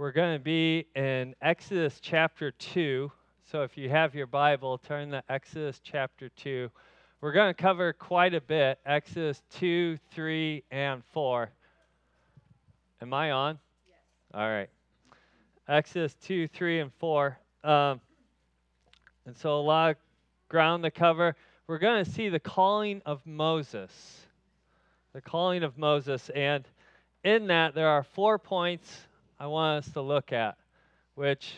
We're going to be in Exodus chapter 2. So if you have your Bible, turn to Exodus chapter 2. We're going to cover quite a bit Exodus 2, 3, and 4. Am I on? Yes. All right. Exodus 2, 3, and 4. Um, and so a lot of ground to cover. We're going to see the calling of Moses. The calling of Moses. And in that, there are four points I want us to look at, which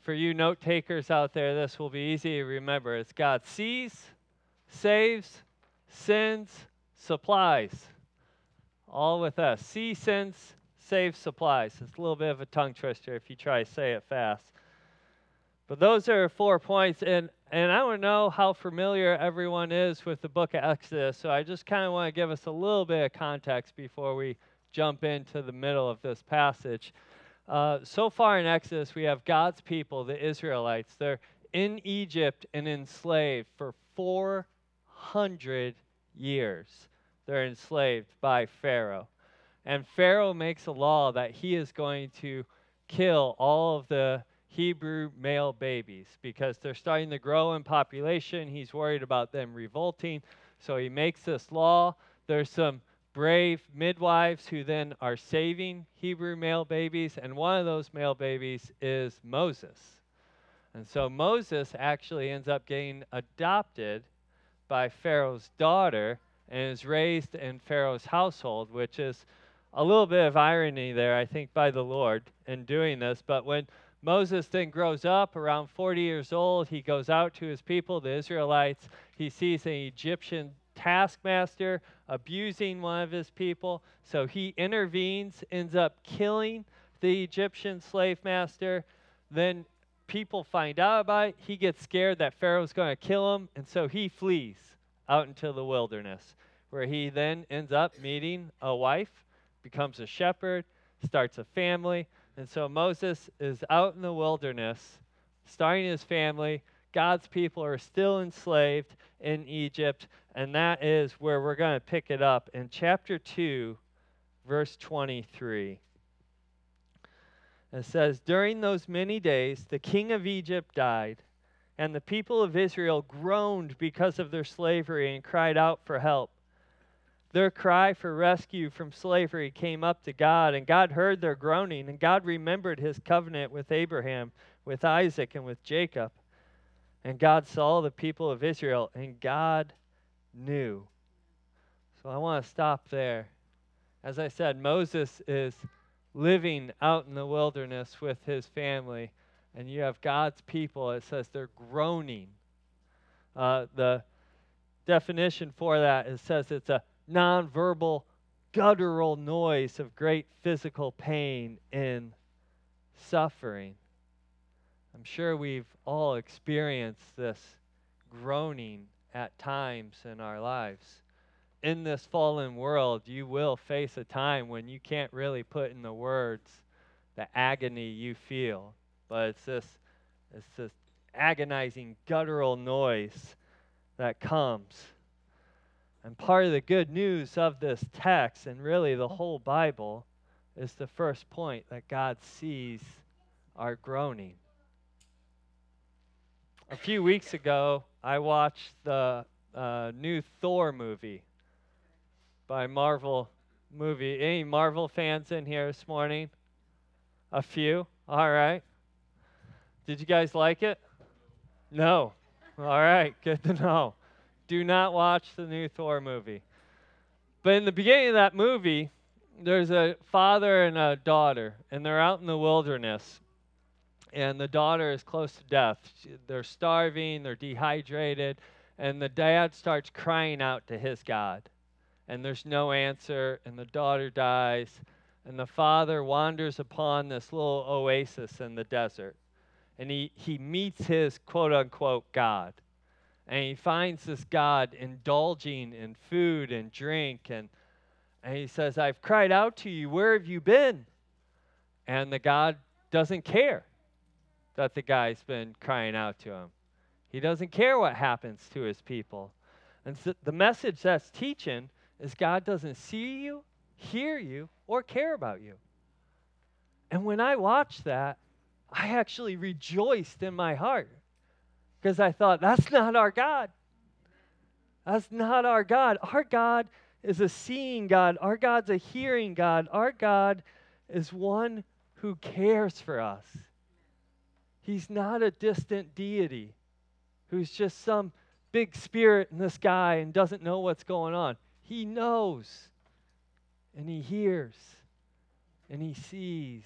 for you note takers out there, this will be easy to remember. It's God sees, saves, sends, supplies. All with us. See, sins, save, supplies. It's a little bit of a tongue twister if you try to say it fast. But those are four points, and, and I don't know how familiar everyone is with the book of Exodus, so I just kind of want to give us a little bit of context before we jump into the middle of this passage. Uh, so far in Exodus, we have God's people, the Israelites. They're in Egypt and enslaved for 400 years. They're enslaved by Pharaoh. And Pharaoh makes a law that he is going to kill all of the Hebrew male babies because they're starting to grow in population. He's worried about them revolting. So he makes this law. There's some brave midwives who then are saving Hebrew male babies, and one of those male babies is Moses. And so Moses actually ends up getting adopted by Pharaoh's daughter and is raised in Pharaoh's household, which is a little bit of irony there, I think, by the Lord in doing this. But when Moses then grows up around 40 years old, he goes out to his people, the Israelites. He sees an Egyptian taskmaster abusing one of his people. So he intervenes, ends up killing the Egyptian slave master. Then people find out about it. He gets scared that Pharaoh's going to kill him, and so he flees out into the wilderness, where he then ends up meeting a wife, becomes a shepherd, starts a family. And so Moses is out in the wilderness, starting his family. God's people are still enslaved in Egypt, and that is where we're going to pick it up in chapter 2, verse 23. It says, During those many days, the king of Egypt died, and the people of Israel groaned because of their slavery and cried out for help. Their cry for rescue from slavery came up to God, and God heard their groaning, and God remembered his covenant with Abraham, with Isaac, and with Jacob. And God saw the people of Israel, and God knew. So I want to stop there. As I said, Moses is living out in the wilderness with his family, and you have God's people. It says they're groaning. Uh, the definition for that it says it's a nonverbal, guttural noise of great physical pain and suffering. I'm sure we've all experienced this groaning at times in our lives. In this fallen world, you will face a time when you can't really put in the words the agony you feel, but it's this, it's this agonizing, guttural noise that comes. And part of the good news of this text, and really the whole Bible, is the first point that God sees our groaning. A few weeks ago, I watched the uh, new Thor movie by Marvel movie. Any Marvel fans in here this morning? A few? All right. Did you guys like it? No. All right, good to know. Do not watch the new Thor movie. But in the beginning of that movie, there's a father and a daughter, and they're out in the wilderness and the daughter is close to death. They're starving, they're dehydrated, and the dad starts crying out to his God. And there's no answer, and the daughter dies, and the father wanders upon this little oasis in the desert. And he, he meets his quote unquote God. And he finds this God indulging in food and drink. And, and he says, I've cried out to you. Where have you been? And the God doesn't care that the guy's been crying out to him. He doesn't care what happens to his people. And so the message that's teaching is God doesn't see you, hear you, or care about you. And when I watched that, I actually rejoiced in my heart because I thought, that's not our God. That's not our God. Our God is a seeing God. Our God's a hearing God. Our God is one who cares for us. He's not a distant deity who's just some big spirit in the sky and doesn't know what's going on. He knows, and He hears, and He sees.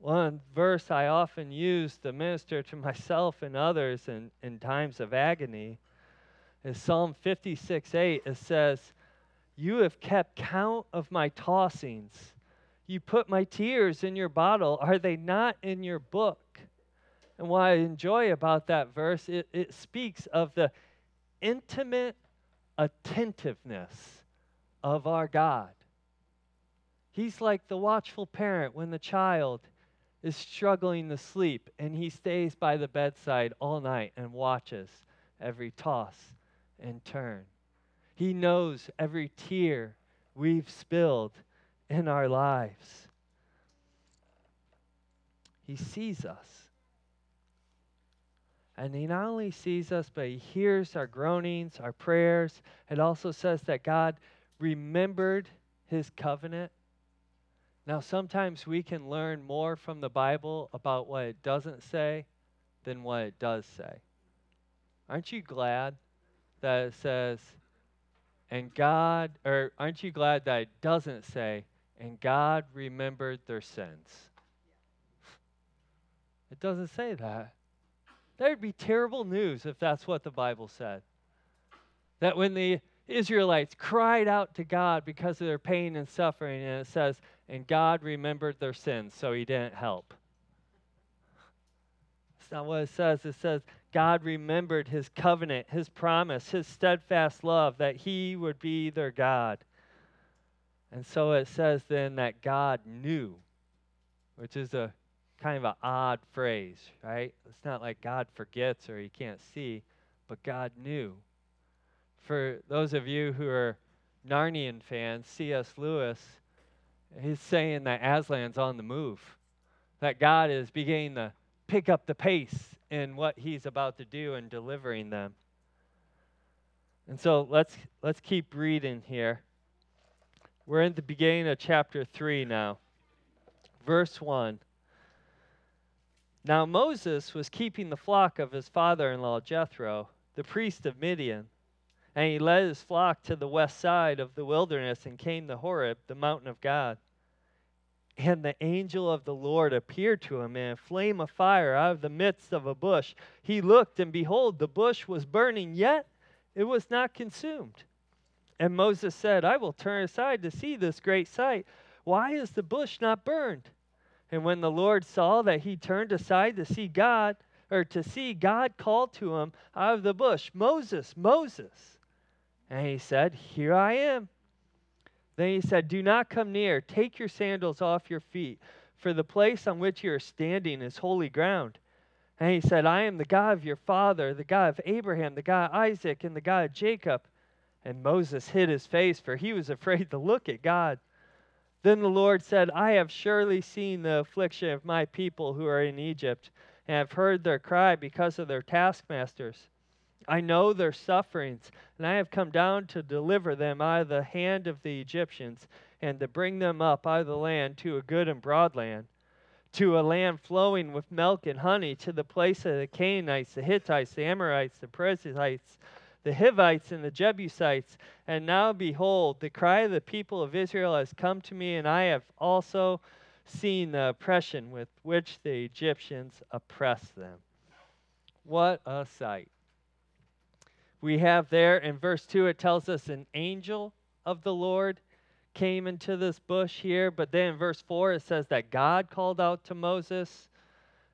One verse I often use to minister to myself and others in, in times of agony is Psalm 56 8. It says, You have kept count of my tossings. You put my tears in your bottle. Are they not in your book? And what I enjoy about that verse, it, it speaks of the intimate attentiveness of our God. He's like the watchful parent when the child is struggling to sleep and he stays by the bedside all night and watches every toss and turn. He knows every tear we've spilled in our lives. He sees us. And he not only sees us, but he hears our groanings, our prayers. It also says that God remembered his covenant. Now, sometimes we can learn more from the Bible about what it doesn't say than what it does say. Aren't you glad that it says, and God, or aren't you glad that it doesn't say, and God remembered their sins? It doesn't say that. There'd be terrible news if that's what the Bible said. That when the Israelites cried out to God because of their pain and suffering, and it says, and God remembered their sins, so he didn't help. That's not what it says. It says, God remembered his covenant, his promise, his steadfast love, that he would be their God. And so it says then that God knew, which is a kind of an odd phrase, right? It's not like God forgets or he can't see, but God knew. For those of you who are Narnian fans, C.S. Lewis, he's saying that Aslan's on the move, that God is beginning to pick up the pace in what he's about to do and delivering them. And so let's let's keep reading here. We're in the beginning of chapter 3 now. Verse 1. Now Moses was keeping the flock of his father in law Jethro, the priest of Midian. And he led his flock to the west side of the wilderness and came to Horeb, the mountain of God. And the angel of the Lord appeared to him in a flame of fire out of the midst of a bush. He looked, and behold, the bush was burning, yet it was not consumed. And Moses said, I will turn aside to see this great sight. Why is the bush not burned? And when the Lord saw that he turned aside to see God, or to see, God called to him out of the bush, Moses, Moses. And he said, Here I am. Then he said, Do not come near. Take your sandals off your feet, for the place on which you are standing is holy ground. And he said, I am the God of your father, the God of Abraham, the God of Isaac, and the God of Jacob. And Moses hid his face, for he was afraid to look at God. Then the Lord said, I have surely seen the affliction of my people who are in Egypt, and have heard their cry because of their taskmasters. I know their sufferings, and I have come down to deliver them out of the hand of the Egyptians, and to bring them up out of the land to a good and broad land, to a land flowing with milk and honey, to the place of the Canaanites, the Hittites, the Amorites, the Perizzites, the Hivites and the Jebusites. And now behold, the cry of the people of Israel has come to me, and I have also seen the oppression with which the Egyptians oppress them. What a sight. We have there in verse 2, it tells us an angel of the Lord came into this bush here, but then in verse 4, it says that God called out to Moses.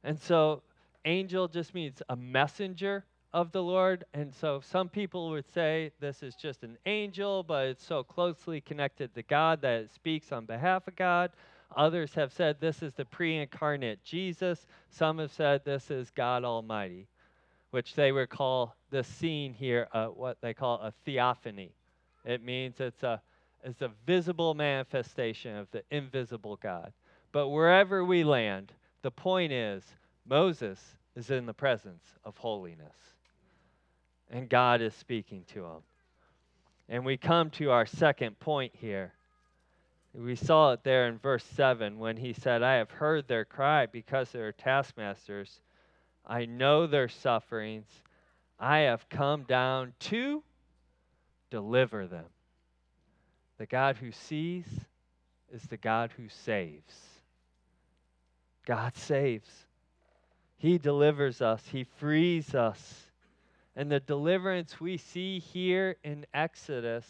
And so, angel just means a messenger of the Lord. And so some people would say this is just an angel, but it's so closely connected to God that it speaks on behalf of God. Others have said this is the pre incarnate Jesus. Some have said this is God Almighty, which they would call the scene here uh, what they call a theophany. It means it's a is a visible manifestation of the invisible God. But wherever we land, the point is Moses is in the presence of holiness. And God is speaking to him. And we come to our second point here. We saw it there in verse 7 when he said, I have heard their cry because they are taskmasters. I know their sufferings. I have come down to deliver them. The God who sees is the God who saves. God saves. He delivers us, He frees us. And the deliverance we see here in Exodus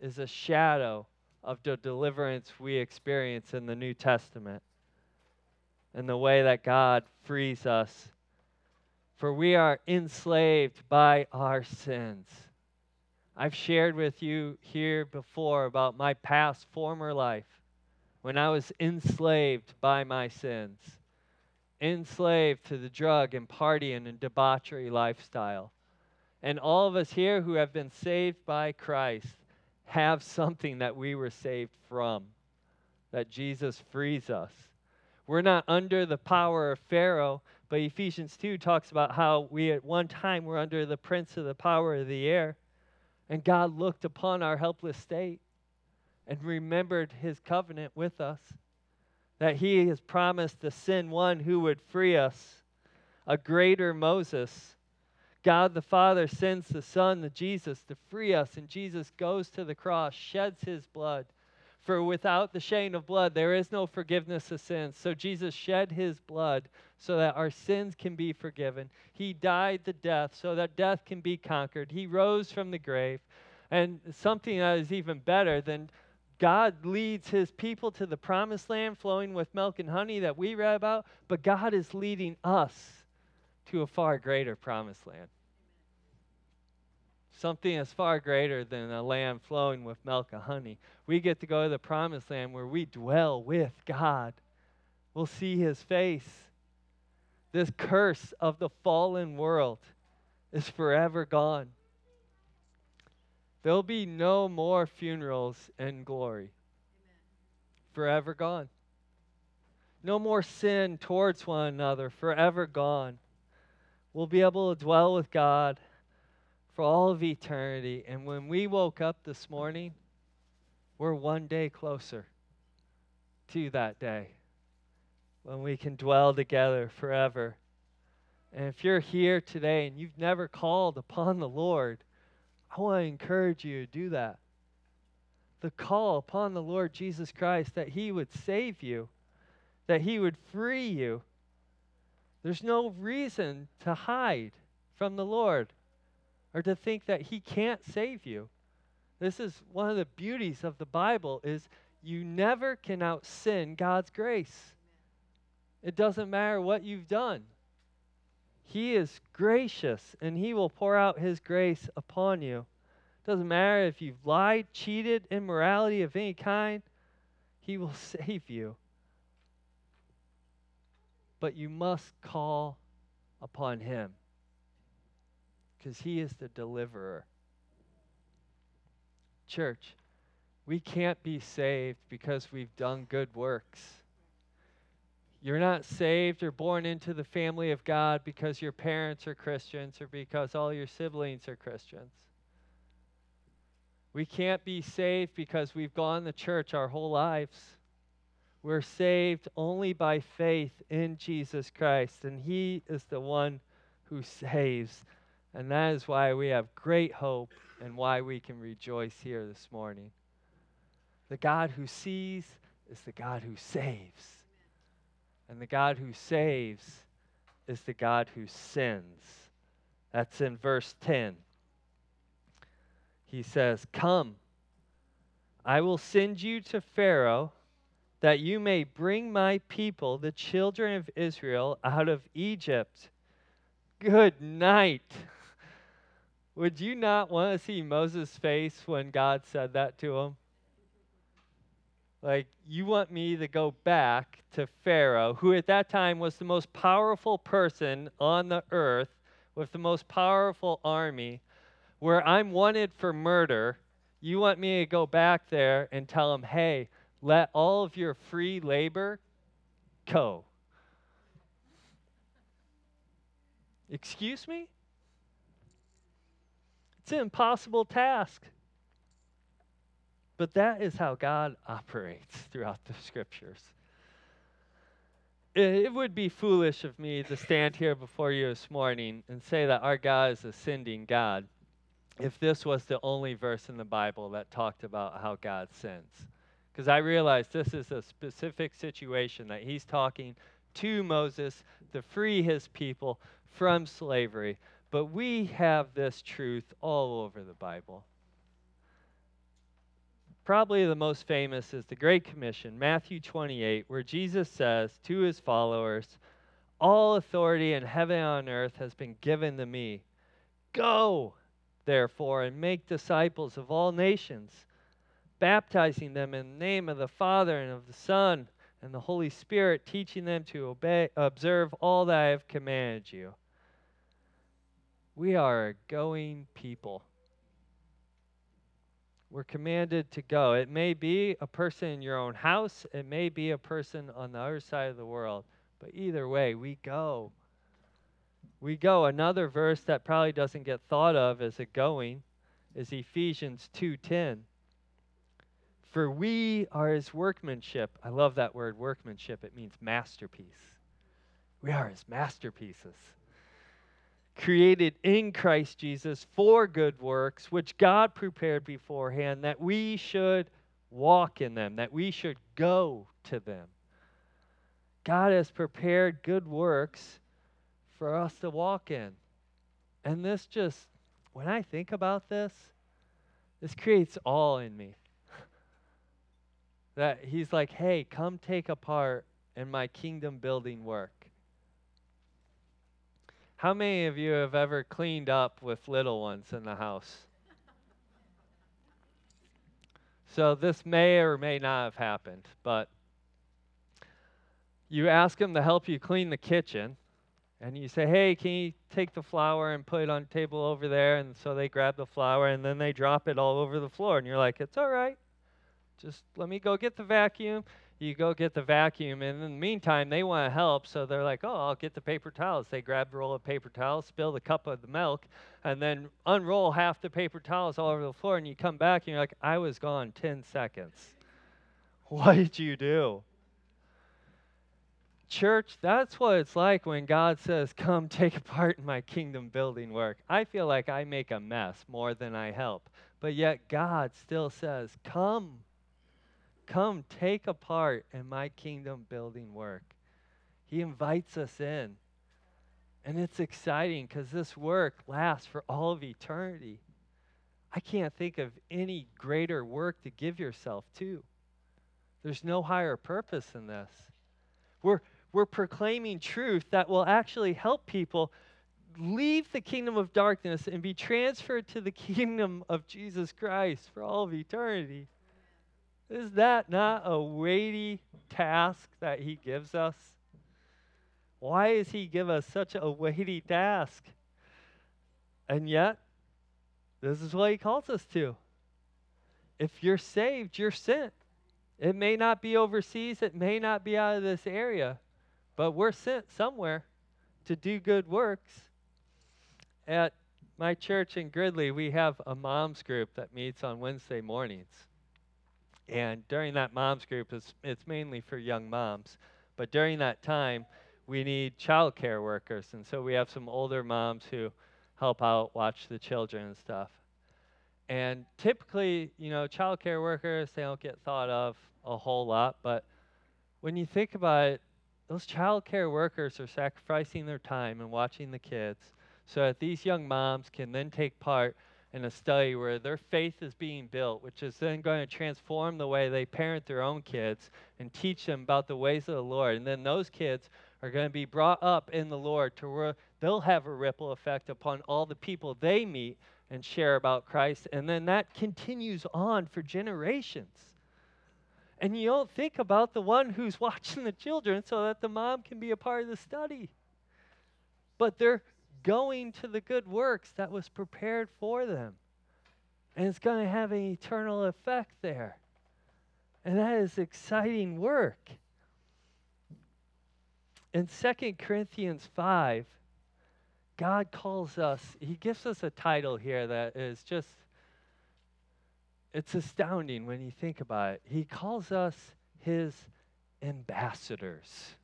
is a shadow of the deliverance we experience in the New Testament and the way that God frees us. For we are enslaved by our sins. I've shared with you here before about my past former life when I was enslaved by my sins, enslaved to the drug and partying and debauchery lifestyle. And all of us here who have been saved by Christ have something that we were saved from, that Jesus frees us. We're not under the power of Pharaoh, but Ephesians 2 talks about how we at one time were under the prince of the power of the air, and God looked upon our helpless state and remembered his covenant with us, that he has promised to send one who would free us, a greater Moses God the Father sends the Son, the Jesus, to free us, and Jesus goes to the cross, sheds his blood. For without the shedding of blood, there is no forgiveness of sins. So Jesus shed his blood so that our sins can be forgiven. He died the death so that death can be conquered. He rose from the grave. And something that is even better than God leads his people to the promised land flowing with milk and honey that we read about, but God is leading us to a far greater promised land. Something as far greater than a land flowing with milk and honey. We get to go to the promised land where we dwell with God. We'll see his face. This curse of the fallen world is forever gone. There'll be no more funerals in glory. Forever gone. No more sin towards one another. Forever gone we'll be able to dwell with God for all of eternity. And when we woke up this morning, we're one day closer to that day when we can dwell together forever. And if you're here today and you've never called upon the Lord, I want to encourage you to do that. The call upon the Lord Jesus Christ that He would save you, that He would free you there's no reason to hide from the Lord or to think that he can't save you. This is one of the beauties of the Bible is you never can out sin God's grace. It doesn't matter what you've done. He is gracious and he will pour out his grace upon you. Doesn't matter if you've lied, cheated, immorality of any kind, he will save you but you must call upon him because he is the deliverer. Church, we can't be saved because we've done good works. You're not saved or born into the family of God because your parents are Christians or because all your siblings are Christians. We can't be saved because we've gone to church our whole lives. We're saved only by faith in Jesus Christ, and He is the one who saves. And that is why we have great hope and why we can rejoice here this morning. The God who sees is the God who saves. And the God who saves is the God who sins. That's in verse 10. He says, Come, I will send you to Pharaoh that you may bring my people, the children of Israel, out of Egypt. Good night. Would you not want to see Moses' face when God said that to him? Like, you want me to go back to Pharaoh, who at that time was the most powerful person on the earth with the most powerful army, where I'm wanted for murder. You want me to go back there and tell him, hey, let all of your free labor go. Excuse me? It's an impossible task. But that is how God operates throughout the scriptures. It would be foolish of me to stand here before you this morning and say that our God is a sending God if this was the only verse in the Bible that talked about how God sins. Because I realize this is a specific situation that he's talking to Moses to free his people from slavery. But we have this truth all over the Bible. Probably the most famous is the Great Commission, Matthew 28, where Jesus says to his followers, All authority in heaven and on earth has been given to me. Go, therefore, and make disciples of all nations, baptizing them in the name of the Father and of the Son and the Holy Spirit, teaching them to obey, observe all that I have commanded you. We are a going people. We're commanded to go. It may be a person in your own house, it may be a person on the other side of the world, but either way, we go. We go. Another verse that probably doesn't get thought of as a going is Ephesians 2:10. For we are his workmanship. I love that word workmanship. It means masterpiece. We are his masterpieces created in Christ Jesus for good works, which God prepared beforehand that we should walk in them, that we should go to them. God has prepared good works for us to walk in. And this just, when I think about this, this creates awe in me. That He's like, hey, come take a part in my kingdom building work. How many of you have ever cleaned up with little ones in the house? So this may or may not have happened, but you ask them to help you clean the kitchen, and you say, "Hey, can you take the flour and put it on the table over there?" And so they grab the flour and then they drop it all over the floor, and you're like, "It's all right. Just let me go get the vacuum." you go get the vacuum, and in the meantime, they want to help, so they're like, oh, I'll get the paper towels. They grab a roll of paper towels, spill the cup of the milk, and then unroll half the paper towels all over the floor, and you come back, and you're like, I was gone 10 seconds. What did you do? Church, that's what it's like when God says, Come take a part in my kingdom building work. I feel like I make a mess more than I help. But yet God still says, Come Come take a part in my kingdom building work. He invites us in. And it's exciting because this work lasts for all of eternity. I can't think of any greater work to give yourself to. There's no higher purpose in this. We're, we're proclaiming truth that will actually help people leave the kingdom of darkness and be transferred to the kingdom of Jesus Christ for all of eternity. Is that not a weighty task that he gives us? Why does he give us such a weighty task? And yet, this is what he calls us to. If you're saved, you're sent. It may not be overseas, it may not be out of this area, but we're sent somewhere to do good works. At my church in Gridley, we have a moms group that meets on Wednesday mornings. And during that moms group, it's, it's mainly for young moms. But during that time, we need child care workers. And so we have some older moms who help out, watch the children and stuff. And typically, you know, child care workers, they don't get thought of a whole lot. But when you think about it, those child care workers are sacrificing their time and watching the kids so that these young moms can then take part in a study where their faith is being built, which is then going to transform the way they parent their own kids and teach them about the ways of the Lord. And then those kids are going to be brought up in the Lord to where they'll have a ripple effect upon all the people they meet and share about Christ. And then that continues on for generations. And you don't think about the one who's watching the children so that the mom can be a part of the study. But they're going to the good works that was prepared for them. And it's going to have an eternal effect there. And that is exciting work. In 2 Corinthians 5, God calls us, He gives us a title here that is just, it's astounding when you think about it. He calls us His ambassadors.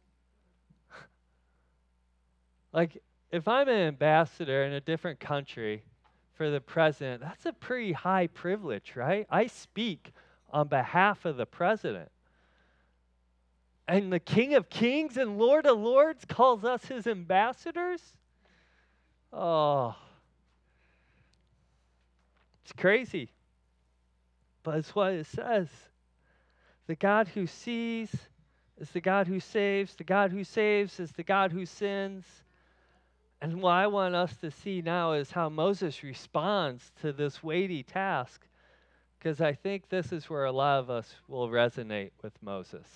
like, if I'm an ambassador in a different country for the president, that's a pretty high privilege, right? I speak on behalf of the president. And the King of Kings and Lord of Lords calls us his ambassadors? Oh, it's crazy. But it's what it says. The God who sees is the God who saves. The God who saves is the God who sins. And what I want us to see now is how Moses responds to this weighty task, because I think this is where a lot of us will resonate with Moses.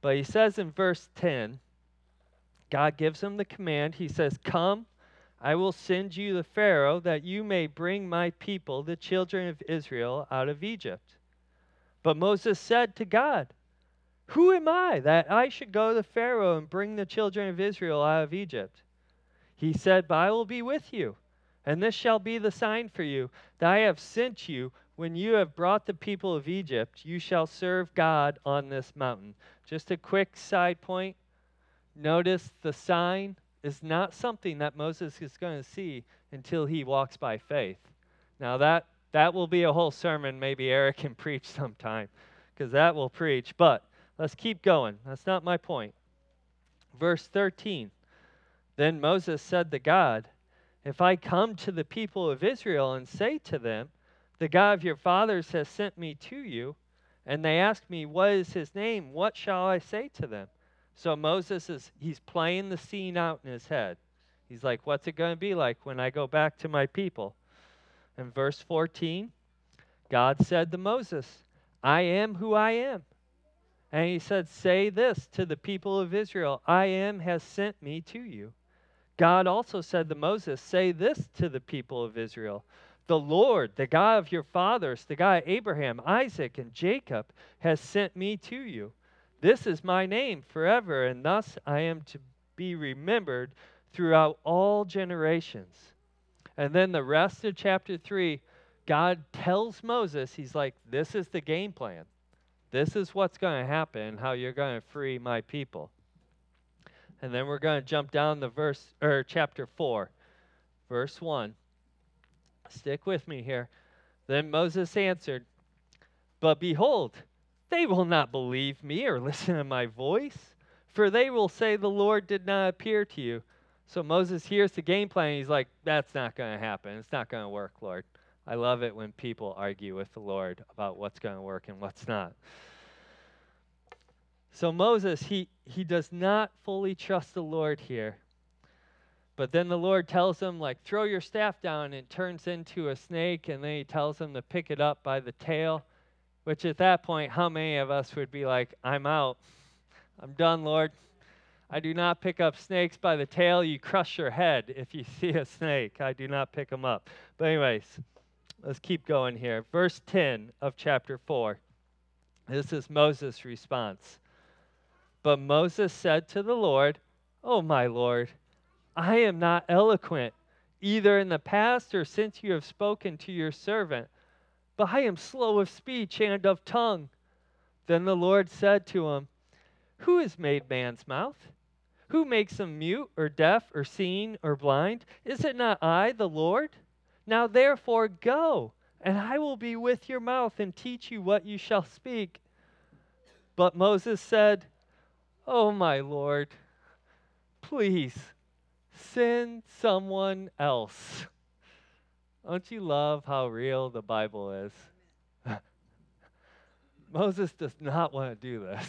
But he says in verse 10, God gives him the command. He says, Come, I will send you the Pharaoh that you may bring my people, the children of Israel, out of Egypt. But Moses said to God, Who am I that I should go to Pharaoh and bring the children of Israel out of Egypt? He said, But I will be with you, and this shall be the sign for you that I have sent you. When you have brought the people of Egypt, you shall serve God on this mountain. Just a quick side point Notice the sign is not something that Moses is going to see until he walks by faith. Now, that, that will be a whole sermon, maybe Eric can preach sometime, because that will preach. But let's keep going. That's not my point. Verse 13 Then Moses said to God, If I come to the people of Israel and say to them, The God of your fathers has sent me to you, and they ask me, What is his name? What shall I say to them? So Moses is he's playing the scene out in his head. He's like, what's it going to be like when I go back to my people? In verse 14, God said to Moses, I am who I am. And he said, Say this to the people of Israel I am has sent me to you. God also said to Moses, Say this to the people of Israel The Lord, the God of your fathers, the God of Abraham, Isaac, and Jacob, has sent me to you. This is my name forever, and thus I am to be remembered throughout all generations. And then the rest of chapter 3, God tells Moses, He's like, This is the game plan. This is what's going to happen, how you're going to free my people. And then we're going to jump down to verse or chapter 4, verse 1. Stick with me here. Then Moses answered, But behold, they will not believe me or listen to my voice, for they will say, The Lord did not appear to you. So Moses hears the game plan. he's like, That's not going to happen. It's not going to work, Lord. I love it when people argue with the Lord about what's going to work and what's not. So Moses, he, he does not fully trust the Lord here. But then the Lord tells him, like, throw your staff down, and it turns into a snake, and then he tells him to pick it up by the tail. Which at that point, how many of us would be like, I'm out. I'm done, Lord. I do not pick up snakes by the tail. You crush your head if you see a snake. I do not pick them up. But, anyways, let's keep going here. Verse 10 of chapter 4. This is Moses' response. But Moses said to the Lord, Oh, my Lord, I am not eloquent, either in the past or since you have spoken to your servant but I am slow of speech and of tongue. Then the Lord said to him, Who has made man's mouth? Who makes him mute or deaf or seeing or blind? Is it not I, the Lord? Now therefore go, and I will be with your mouth and teach you what you shall speak. But Moses said, Oh, my Lord, please send someone else. Don't you love how real the Bible is? Moses does not want to do this.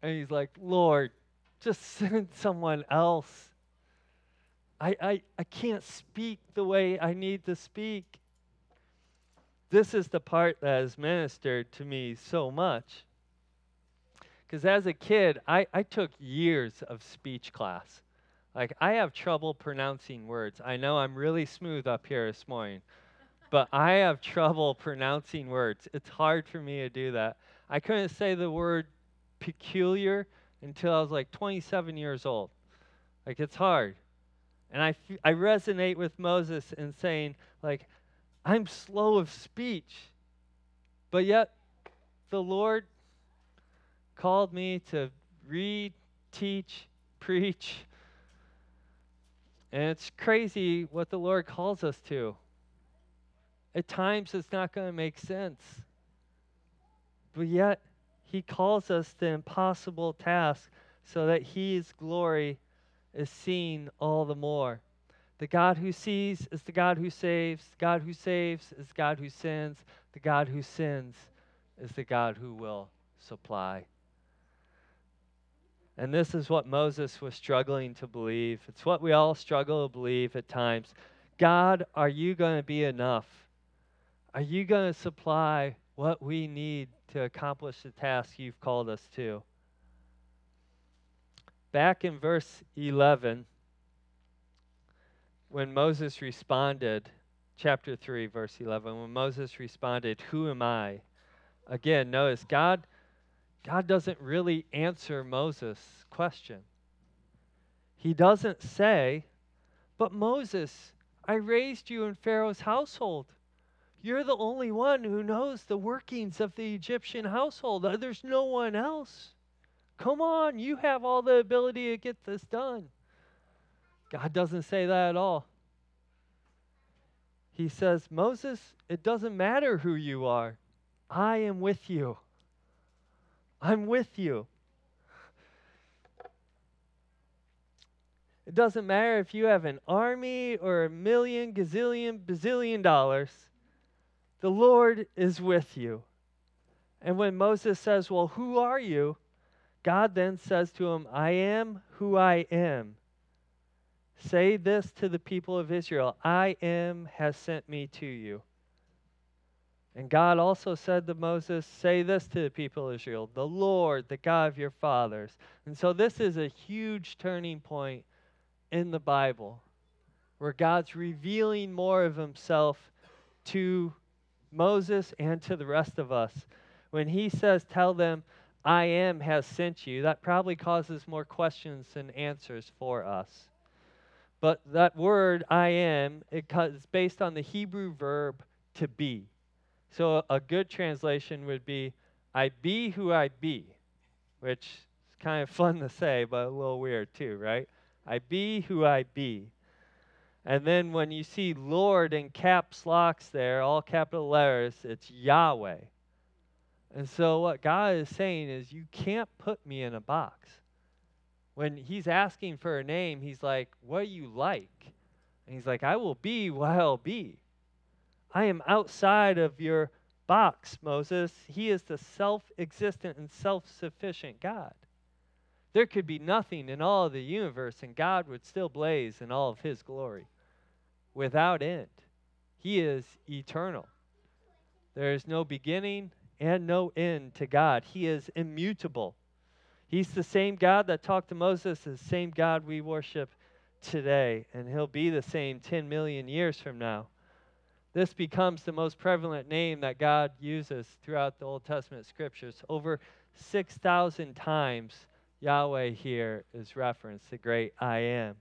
And he's like, Lord, just send someone else. I, I, I can't speak the way I need to speak. This is the part that has ministered to me so much. Because as a kid, I, I took years of speech class. Like, I have trouble pronouncing words. I know I'm really smooth up here this morning, but I have trouble pronouncing words. It's hard for me to do that. I couldn't say the word peculiar until I was like 27 years old. Like, it's hard. And I, f- I resonate with Moses in saying, like, I'm slow of speech. But yet, the Lord called me to read, teach, preach. And it's crazy what the Lord calls us to. At times, it's not going to make sense. But yet, He calls us to impossible tasks so that His glory is seen all the more. The God who sees is the God who saves. The God who saves is the God who sins. The God who sins is the God who will supply. And this is what Moses was struggling to believe. It's what we all struggle to believe at times. God, are you going to be enough? Are you going to supply what we need to accomplish the task you've called us to? Back in verse 11, when Moses responded, chapter 3, verse 11, when Moses responded, Who am I? Again, notice God, God doesn't really answer Moses' question. He doesn't say, But Moses, I raised you in Pharaoh's household. You're the only one who knows the workings of the Egyptian household. There's no one else. Come on, you have all the ability to get this done. God doesn't say that at all. He says, Moses, it doesn't matter who you are. I am with you. I'm with you. It doesn't matter if you have an army or a million, gazillion, bazillion dollars. The Lord is with you. And when Moses says, Well, who are you? God then says to him, I am who I am. Say this to the people of Israel I am has sent me to you. And God also said to Moses, Say this to the people of Israel the Lord, the God of your fathers. And so this is a huge turning point in the Bible where God's revealing more of himself to Moses and to the rest of us. When he says, Tell them, I am has sent you, that probably causes more questions than answers for us. But that word, I am, it is based on the Hebrew verb to be. So a good translation would be, I be who I be, which is kind of fun to say, but a little weird too, right? I be who I be. And then when you see Lord in caps locks there, all capital letters, it's Yahweh. And so what God is saying is, you can't put me in a box. When he's asking for a name, he's like, What do you like? And he's like, I will be what I'll be. I am outside of your box, Moses. He is the self existent and self sufficient God. There could be nothing in all of the universe, and God would still blaze in all of his glory without end. He is eternal. There is no beginning and no end to God. He is immutable. He's the same God that talked to Moses, the same God we worship today, and he'll be the same 10 million years from now. This becomes the most prevalent name that God uses throughout the Old Testament scriptures. Over 6,000 times, Yahweh here is referenced, the great I am.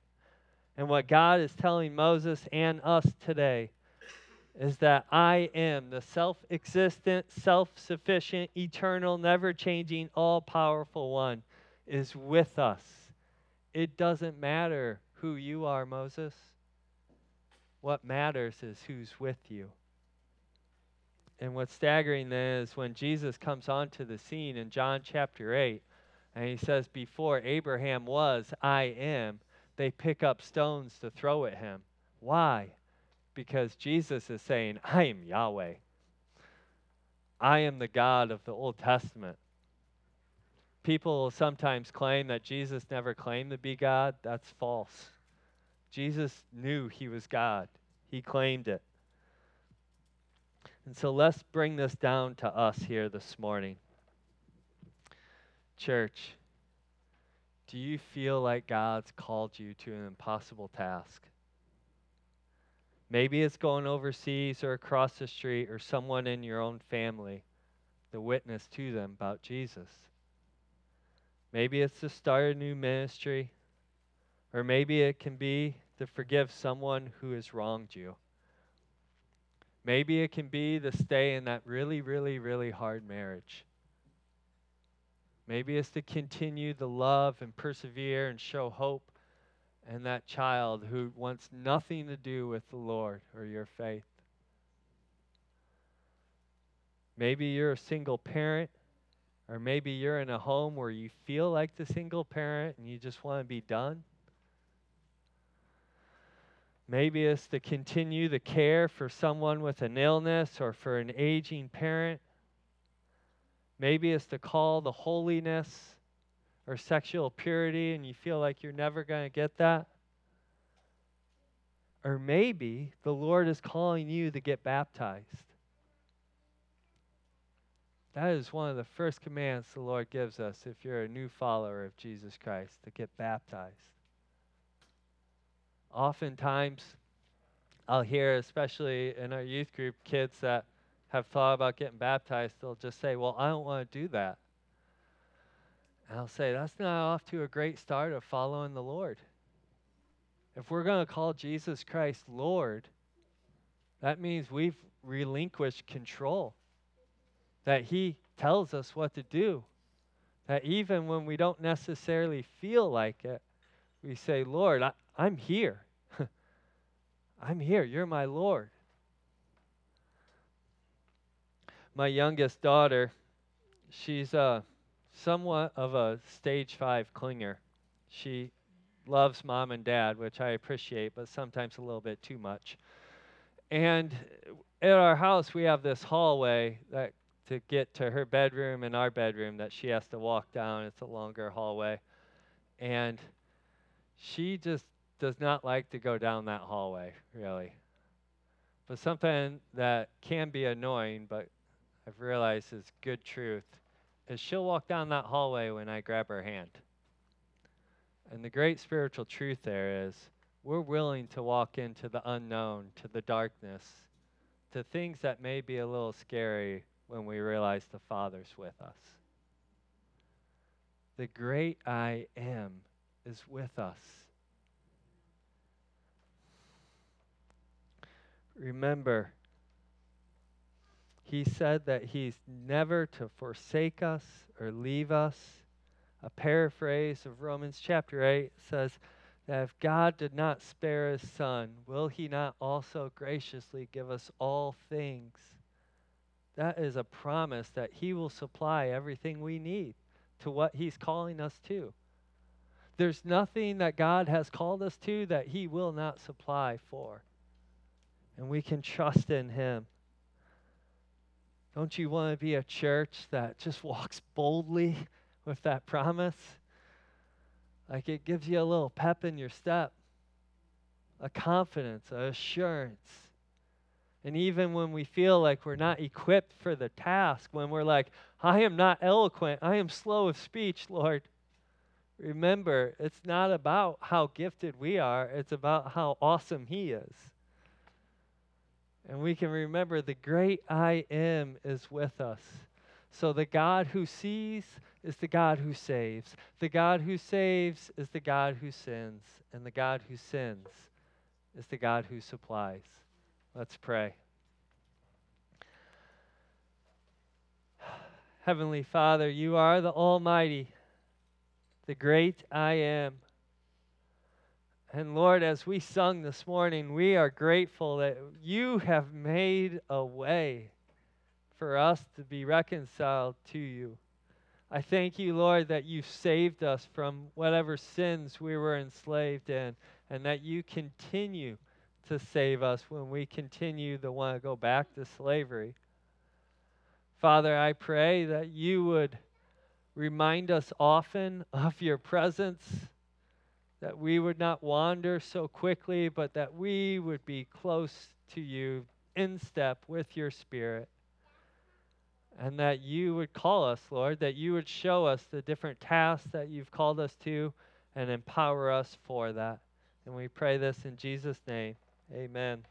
And what God is telling Moses and us today is that I am the self existent, self sufficient, eternal, never changing, all powerful one is with us. It doesn't matter who you are, Moses. What matters is who's with you. And what's staggering then is when Jesus comes onto the scene in John chapter 8, and he says, Before Abraham was, I am, they pick up stones to throw at him. Why? Because Jesus is saying, I am Yahweh. I am the God of the Old Testament. People sometimes claim that Jesus never claimed to be God. That's false. Jesus knew he was God, he claimed it. And so let's bring this down to us here this morning. Church, do you feel like God's called you to an impossible task? Maybe it's going overseas or across the street or someone in your own family the witness to them about Jesus. Maybe it's to start a new ministry, or maybe it can be to forgive someone who has wronged you. Maybe it can be to stay in that really, really, really hard marriage. Maybe it's to continue to love and persevere and show hope and that child who wants nothing to do with the Lord or your faith. Maybe you're a single parent, or maybe you're in a home where you feel like the single parent and you just want to be done. Maybe it's to continue the care for someone with an illness or for an aging parent. Maybe it's to call the holiness or sexual purity and you feel like you're never going to get that. Or maybe the Lord is calling you to get baptized. That is one of the first commands the Lord gives us if you're a new follower of Jesus Christ to get baptized. Oftentimes, I'll hear, especially in our youth group, kids that have thought about getting baptized, they'll just say, Well, I don't want to do that. I'll say, That's not off to a great start of following the Lord. If we're going to call Jesus Christ Lord, that means we've relinquished control that He tells us what to do. That even when we don't necessarily feel like it, we say, Lord, I, I'm here. I'm here. You're my Lord. My youngest daughter, she's uh, somewhat of a stage five clinger. She loves mom and dad, which I appreciate, but sometimes a little bit too much. And at our house, we have this hallway that to get to her bedroom and our bedroom that she has to walk down. It's a longer hallway. And she just does not like to go down that hallway, really. But something that can be annoying, but I've realized is good truth, is she'll walk down that hallway when I grab her hand. And the great spiritual truth there is we're willing to walk into the unknown, to the darkness, to things that may be a little scary when we realize the Father's with us. The great I am is with us. Remember, he said that he's never to forsake us or leave us. A paraphrase of Romans chapter 8 says that if God did not spare his son, will he not also graciously give us all things? That is a promise that He will supply everything we need to what He's calling us to. There's nothing that God has called us to that He will not supply for. And we can trust in Him. Don't you want to be a church that just walks boldly with that promise? Like it gives you a little pep in your step, a confidence, a assurance and even when we feel like we're not equipped for the task, when we're like, I am not eloquent, I am slow of speech, Lord, remember, it's not about how gifted we are, it's about how awesome He is. And we can remember the great I am is with us. So the God who sees is the God who saves. The God who saves is the God who sins. And the God who sins is the God who supplies. Let's pray. Heavenly Father, you are the Almighty, the great I am. And Lord, as we sung this morning, we are grateful that you have made a way for us to be reconciled to you. I thank you, Lord, that you saved us from whatever sins we were enslaved in, and that you continue to save us when we continue to want to go back to slavery. Father, I pray that you would remind us often of your presence, that we would not wander so quickly, but that we would be close to you, in step with your Spirit. And that you would call us, Lord, that you would show us the different tasks that you've called us to and empower us for that. And we pray this in Jesus' name. Amen.